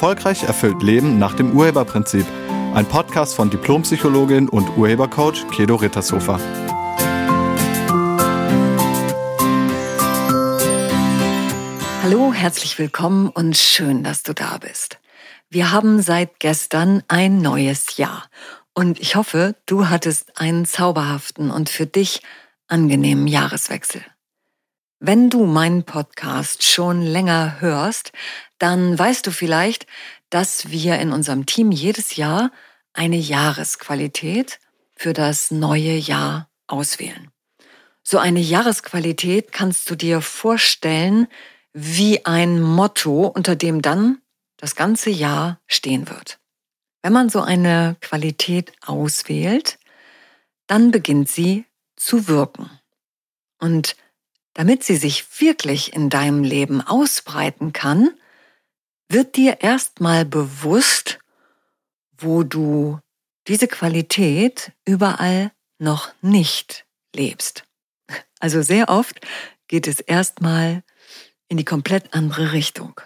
Erfolgreich erfüllt Leben nach dem Urheberprinzip. Ein Podcast von Diplompsychologin und Urhebercoach Kedo Rittershofer. Hallo, herzlich willkommen und schön, dass du da bist. Wir haben seit gestern ein neues Jahr und ich hoffe, du hattest einen zauberhaften und für dich angenehmen Jahreswechsel. Wenn du meinen Podcast schon länger hörst, dann weißt du vielleicht, dass wir in unserem Team jedes Jahr eine Jahresqualität für das neue Jahr auswählen. So eine Jahresqualität kannst du dir vorstellen wie ein Motto, unter dem dann das ganze Jahr stehen wird. Wenn man so eine Qualität auswählt, dann beginnt sie zu wirken. Und damit sie sich wirklich in deinem Leben ausbreiten kann, wird dir erstmal bewusst, wo du diese Qualität überall noch nicht lebst. Also sehr oft geht es erstmal in die komplett andere Richtung.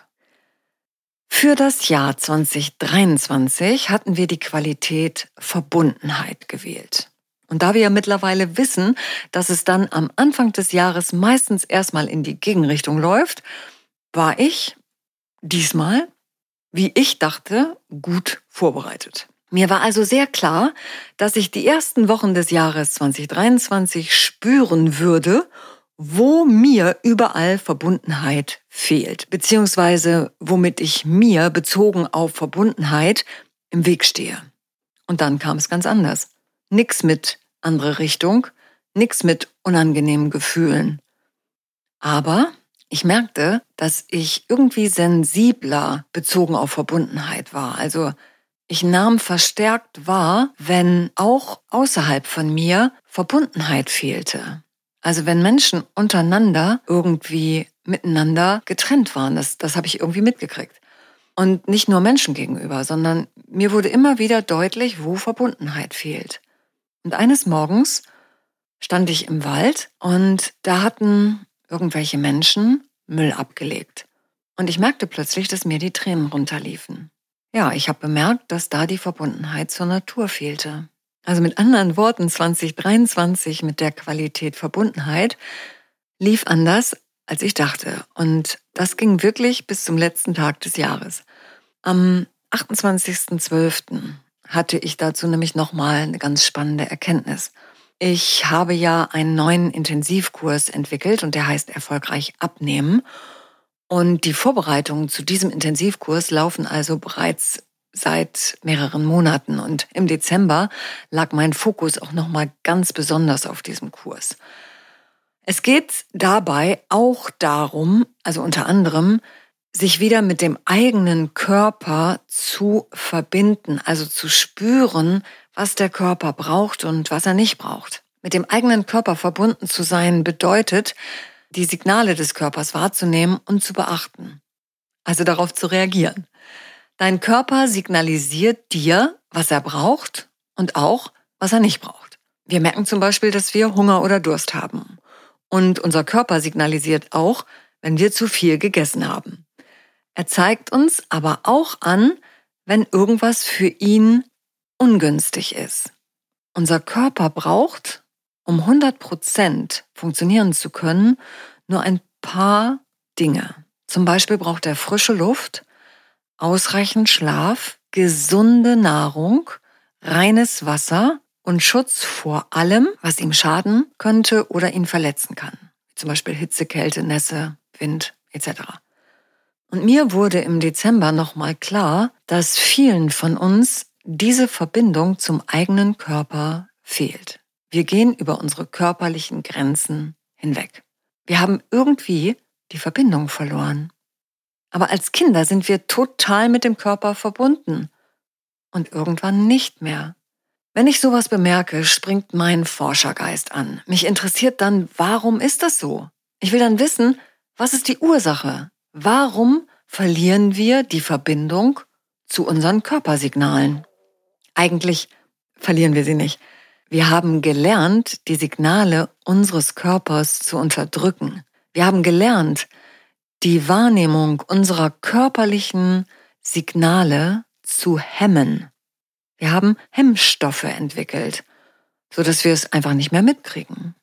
Für das Jahr 2023 hatten wir die Qualität Verbundenheit gewählt. Und da wir ja mittlerweile wissen, dass es dann am Anfang des Jahres meistens erstmal in die Gegenrichtung läuft, war ich diesmal, wie ich dachte, gut vorbereitet. Mir war also sehr klar, dass ich die ersten Wochen des Jahres 2023 spüren würde, wo mir überall Verbundenheit fehlt, beziehungsweise womit ich mir bezogen auf Verbundenheit im Weg stehe. Und dann kam es ganz anders. Nix mit andere Richtung, nix mit unangenehmen Gefühlen. Aber ich merkte, dass ich irgendwie sensibler bezogen auf Verbundenheit war. Also ich nahm verstärkt wahr, wenn auch außerhalb von mir Verbundenheit fehlte. Also wenn Menschen untereinander irgendwie miteinander getrennt waren, das, das habe ich irgendwie mitgekriegt. Und nicht nur Menschen gegenüber, sondern mir wurde immer wieder deutlich, wo Verbundenheit fehlt. Und eines Morgens stand ich im Wald und da hatten irgendwelche Menschen Müll abgelegt. Und ich merkte plötzlich, dass mir die Tränen runterliefen. Ja, ich habe bemerkt, dass da die Verbundenheit zur Natur fehlte. Also mit anderen Worten, 2023 mit der Qualität Verbundenheit lief anders, als ich dachte. Und das ging wirklich bis zum letzten Tag des Jahres. Am 28.12 hatte ich dazu nämlich nochmal eine ganz spannende Erkenntnis. Ich habe ja einen neuen Intensivkurs entwickelt und der heißt Erfolgreich abnehmen. Und die Vorbereitungen zu diesem Intensivkurs laufen also bereits seit mehreren Monaten und im Dezember lag mein Fokus auch nochmal ganz besonders auf diesem Kurs. Es geht dabei auch darum, also unter anderem, sich wieder mit dem eigenen Körper zu verbinden, also zu spüren, was der Körper braucht und was er nicht braucht. Mit dem eigenen Körper verbunden zu sein bedeutet, die Signale des Körpers wahrzunehmen und zu beachten. Also darauf zu reagieren. Dein Körper signalisiert dir, was er braucht und auch, was er nicht braucht. Wir merken zum Beispiel, dass wir Hunger oder Durst haben. Und unser Körper signalisiert auch, wenn wir zu viel gegessen haben. Er zeigt uns aber auch an, wenn irgendwas für ihn ungünstig ist. Unser Körper braucht, um 100 Prozent funktionieren zu können, nur ein paar Dinge. Zum Beispiel braucht er frische Luft, ausreichend Schlaf, gesunde Nahrung, reines Wasser und Schutz vor allem, was ihm schaden könnte oder ihn verletzen kann. Zum Beispiel Hitze, Kälte, Nässe, Wind etc. Und mir wurde im Dezember nochmal klar, dass vielen von uns diese Verbindung zum eigenen Körper fehlt. Wir gehen über unsere körperlichen Grenzen hinweg. Wir haben irgendwie die Verbindung verloren. Aber als Kinder sind wir total mit dem Körper verbunden und irgendwann nicht mehr. Wenn ich sowas bemerke, springt mein Forschergeist an. Mich interessiert dann, warum ist das so? Ich will dann wissen, was ist die Ursache? Warum verlieren wir die Verbindung zu unseren Körpersignalen? Eigentlich verlieren wir sie nicht. Wir haben gelernt, die Signale unseres Körpers zu unterdrücken. Wir haben gelernt, die Wahrnehmung unserer körperlichen Signale zu hemmen. Wir haben Hemmstoffe entwickelt, so dass wir es einfach nicht mehr mitkriegen.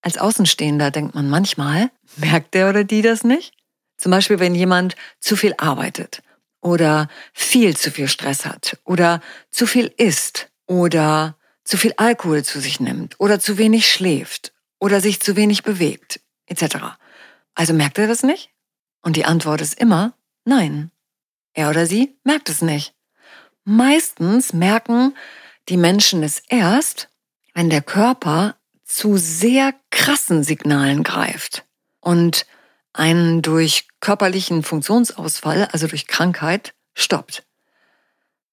Als Außenstehender denkt man manchmal, merkt der oder die das nicht? Zum Beispiel, wenn jemand zu viel arbeitet oder viel zu viel Stress hat oder zu viel isst oder zu viel Alkohol zu sich nimmt oder zu wenig schläft oder sich zu wenig bewegt, etc. Also merkt er das nicht? Und die Antwort ist immer nein. Er oder sie merkt es nicht. Meistens merken die Menschen es erst, wenn der Körper zu sehr krassen Signalen greift und einen durch körperlichen Funktionsausfall, also durch Krankheit, stoppt.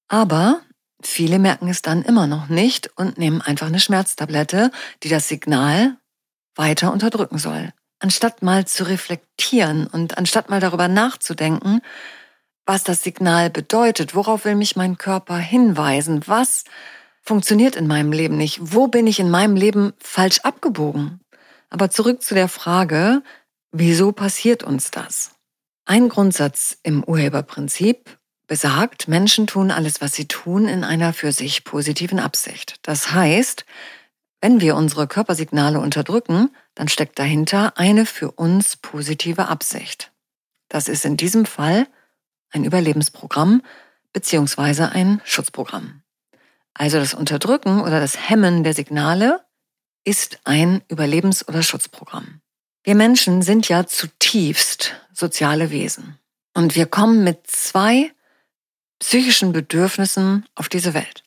Aber viele merken es dann immer noch nicht und nehmen einfach eine Schmerztablette, die das Signal weiter unterdrücken soll. Anstatt mal zu reflektieren und anstatt mal darüber nachzudenken, was das Signal bedeutet, worauf will mich mein Körper hinweisen, was funktioniert in meinem Leben nicht, wo bin ich in meinem Leben falsch abgebogen. Aber zurück zu der Frage, wieso passiert uns das? Ein Grundsatz im Urheberprinzip besagt, Menschen tun alles, was sie tun, in einer für sich positiven Absicht. Das heißt, wenn wir unsere Körpersignale unterdrücken, dann steckt dahinter eine für uns positive Absicht. Das ist in diesem Fall ein Überlebensprogramm beziehungsweise ein Schutzprogramm. Also das Unterdrücken oder das Hemmen der Signale ist ein Überlebens- oder Schutzprogramm. Wir Menschen sind ja zutiefst soziale Wesen und wir kommen mit zwei psychischen Bedürfnissen auf diese Welt.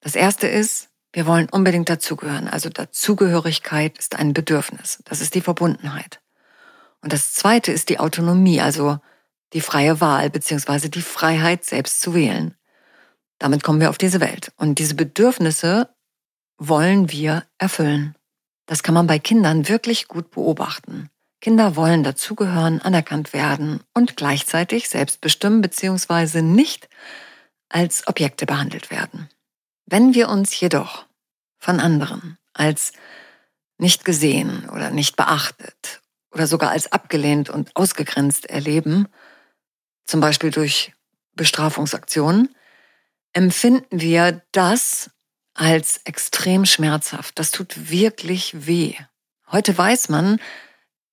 Das erste ist, wir wollen unbedingt dazugehören. Also Dazugehörigkeit ist ein Bedürfnis. Das ist die Verbundenheit. Und das zweite ist die Autonomie, also die freie Wahl beziehungsweise die Freiheit, selbst zu wählen. Damit kommen wir auf diese Welt. Und diese Bedürfnisse wollen wir erfüllen. Das kann man bei Kindern wirklich gut beobachten. Kinder wollen dazugehören, anerkannt werden und gleichzeitig selbst bestimmen beziehungsweise nicht als Objekte behandelt werden. Wenn wir uns jedoch von anderen als nicht gesehen oder nicht beachtet oder sogar als abgelehnt und ausgegrenzt erleben, zum Beispiel durch Bestrafungsaktionen, empfinden wir das als extrem schmerzhaft. Das tut wirklich weh. Heute weiß man,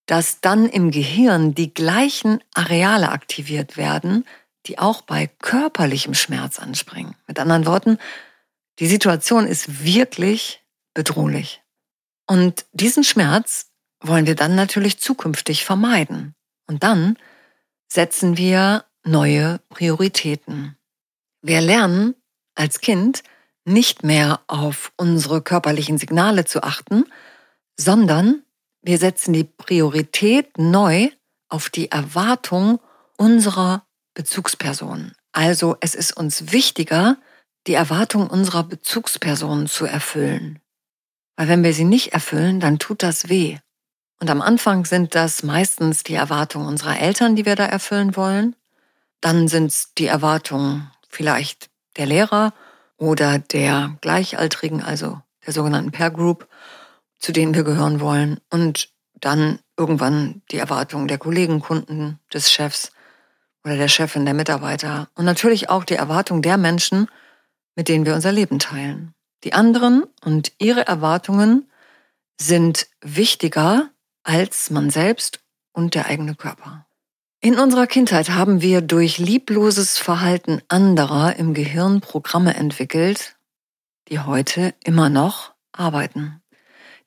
dass dann im Gehirn die gleichen Areale aktiviert werden, die auch bei körperlichem Schmerz anspringen. Mit anderen Worten, die Situation ist wirklich bedrohlich. Und diesen Schmerz wollen wir dann natürlich zukünftig vermeiden. Und dann setzen wir neue Prioritäten. Wir lernen als Kind nicht mehr auf unsere körperlichen Signale zu achten, sondern wir setzen die Priorität neu auf die Erwartung unserer Bezugsperson. Also es ist uns wichtiger, die Erwartung unserer Bezugspersonen zu erfüllen. Weil wenn wir sie nicht erfüllen, dann tut das weh. Und am Anfang sind das meistens die Erwartungen unserer Eltern, die wir da erfüllen wollen. Dann sind es die Erwartungen vielleicht der Lehrer oder der Gleichaltrigen, also der sogenannten Pair Group, zu denen wir gehören wollen. Und dann irgendwann die Erwartungen der Kollegen, Kunden, des Chefs oder der Chefin, der Mitarbeiter. Und natürlich auch die Erwartungen der Menschen, mit denen wir unser Leben teilen. Die anderen und ihre Erwartungen sind wichtiger als man selbst und der eigene Körper. In unserer Kindheit haben wir durch liebloses Verhalten anderer im Gehirn Programme entwickelt, die heute immer noch arbeiten.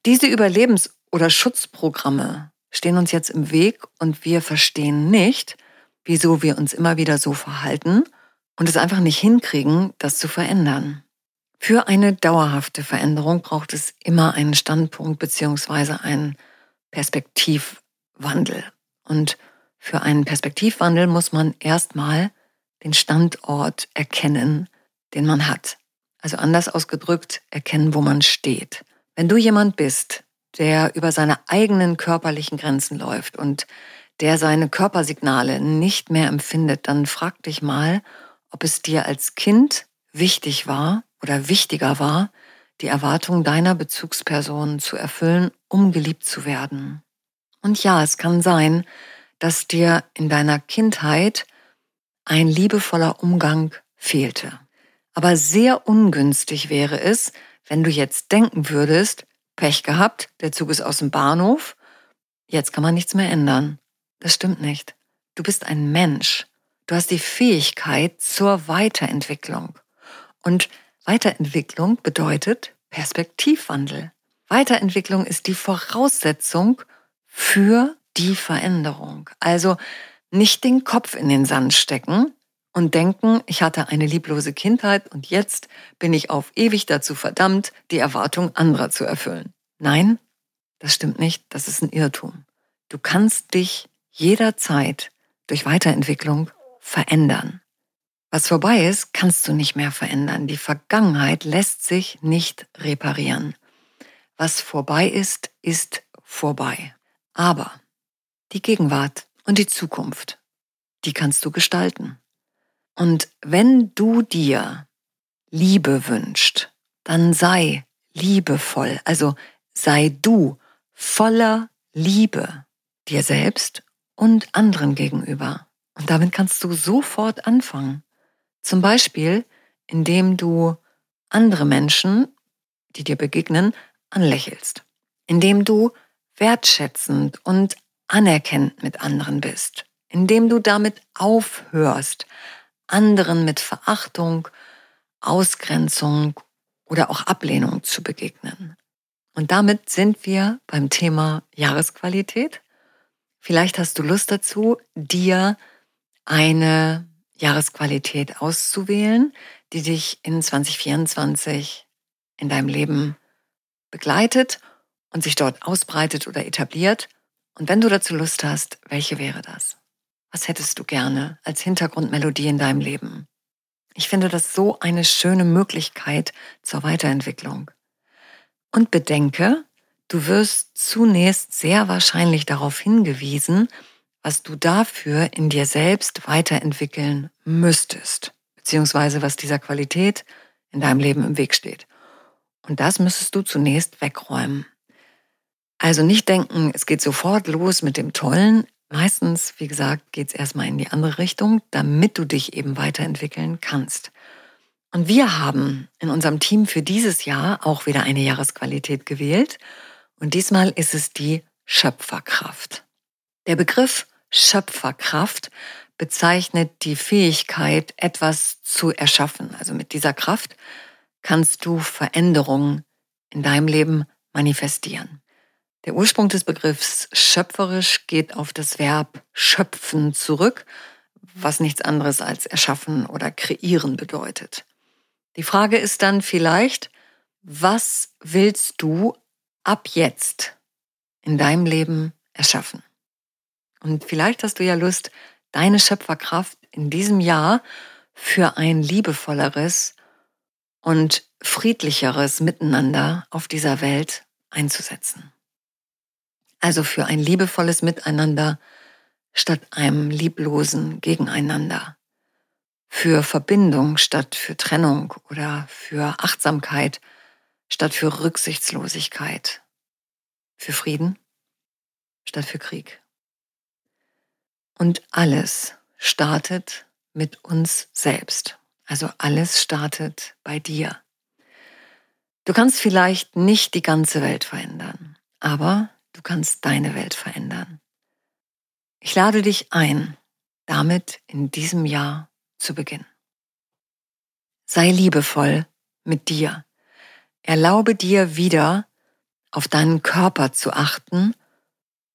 Diese Überlebens- oder Schutzprogramme stehen uns jetzt im Weg und wir verstehen nicht, wieso wir uns immer wieder so verhalten und es einfach nicht hinkriegen, das zu verändern. Für eine dauerhafte Veränderung braucht es immer einen Standpunkt beziehungsweise einen Perspektivwandel. Und für einen Perspektivwandel muss man erstmal den Standort erkennen, den man hat. Also anders ausgedrückt, erkennen, wo man steht. Wenn du jemand bist, der über seine eigenen körperlichen Grenzen läuft und der seine Körpersignale nicht mehr empfindet, dann frag dich mal, ob es dir als Kind wichtig war oder wichtiger war, die Erwartungen deiner Bezugsperson zu erfüllen, um geliebt zu werden. Und ja, es kann sein, dass dir in deiner Kindheit ein liebevoller Umgang fehlte. Aber sehr ungünstig wäre es, wenn du jetzt denken würdest, Pech gehabt, der Zug ist aus dem Bahnhof, jetzt kann man nichts mehr ändern. Das stimmt nicht. Du bist ein Mensch. Du hast die Fähigkeit zur Weiterentwicklung. Und Weiterentwicklung bedeutet Perspektivwandel. Weiterentwicklung ist die Voraussetzung für die Veränderung. Also nicht den Kopf in den Sand stecken und denken, ich hatte eine lieblose Kindheit und jetzt bin ich auf ewig dazu verdammt, die Erwartung anderer zu erfüllen. Nein, das stimmt nicht, das ist ein Irrtum. Du kannst dich jederzeit durch Weiterentwicklung verändern. Was vorbei ist, kannst du nicht mehr verändern. Die Vergangenheit lässt sich nicht reparieren. Was vorbei ist, ist vorbei. Aber die Gegenwart und die Zukunft, die kannst du gestalten. Und wenn du dir Liebe wünscht, dann sei liebevoll, also sei du voller Liebe dir selbst und anderen gegenüber. Und damit kannst du sofort anfangen. Zum Beispiel, indem du andere Menschen, die dir begegnen, anlächelst. Indem du wertschätzend und anerkennend mit anderen bist. Indem du damit aufhörst, anderen mit Verachtung, Ausgrenzung oder auch Ablehnung zu begegnen. Und damit sind wir beim Thema Jahresqualität. Vielleicht hast du Lust dazu, dir eine Jahresqualität auszuwählen, die dich in 2024 in deinem Leben begleitet und sich dort ausbreitet oder etabliert. Und wenn du dazu Lust hast, welche wäre das? Was hättest du gerne als Hintergrundmelodie in deinem Leben? Ich finde das so eine schöne Möglichkeit zur Weiterentwicklung. Und bedenke, du wirst zunächst sehr wahrscheinlich darauf hingewiesen, was du dafür in dir selbst weiterentwickeln müsstest, beziehungsweise was dieser Qualität in deinem Leben im Weg steht. Und das müsstest du zunächst wegräumen. Also nicht denken, es geht sofort los mit dem Tollen. Meistens, wie gesagt, geht es erstmal in die andere Richtung, damit du dich eben weiterentwickeln kannst. Und wir haben in unserem Team für dieses Jahr auch wieder eine Jahresqualität gewählt. Und diesmal ist es die Schöpferkraft. Der Begriff Schöpferkraft bezeichnet die Fähigkeit, etwas zu erschaffen. Also mit dieser Kraft kannst du Veränderungen in deinem Leben manifestieren. Der Ursprung des Begriffs schöpferisch geht auf das Verb schöpfen zurück, was nichts anderes als erschaffen oder kreieren bedeutet. Die Frage ist dann vielleicht, was willst du ab jetzt in deinem Leben erschaffen? Und vielleicht hast du ja Lust, deine Schöpferkraft in diesem Jahr für ein liebevolleres und friedlicheres Miteinander auf dieser Welt einzusetzen. Also für ein liebevolles Miteinander statt einem lieblosen Gegeneinander. Für Verbindung statt für Trennung oder für Achtsamkeit statt für Rücksichtslosigkeit. Für Frieden statt für Krieg. Und alles startet mit uns selbst. Also alles startet bei dir. Du kannst vielleicht nicht die ganze Welt verändern, aber du kannst deine Welt verändern. Ich lade dich ein, damit in diesem Jahr zu beginnen. Sei liebevoll mit dir. Erlaube dir wieder auf deinen Körper zu achten,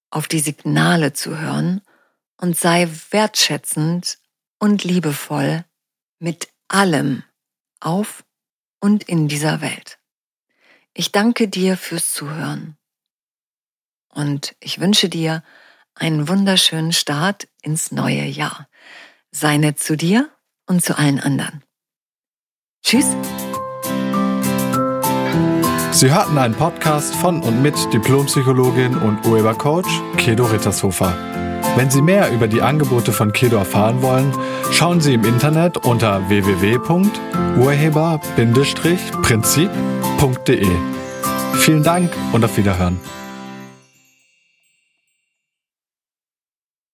auf die Signale zu hören und sei wertschätzend und liebevoll mit allem auf und in dieser Welt. Ich danke dir fürs Zuhören und ich wünsche dir einen wunderschönen Start ins neue Jahr. Sei nett zu dir und zu allen anderen. Tschüss. Sie hörten einen Podcast von und mit Diplompsychologin und Urhebercoach Kedo Rittershofer. Wenn Sie mehr über die Angebote von Kedo erfahren wollen, schauen Sie im Internet unter www.urheber-prinzip.de. Vielen Dank und auf Wiederhören.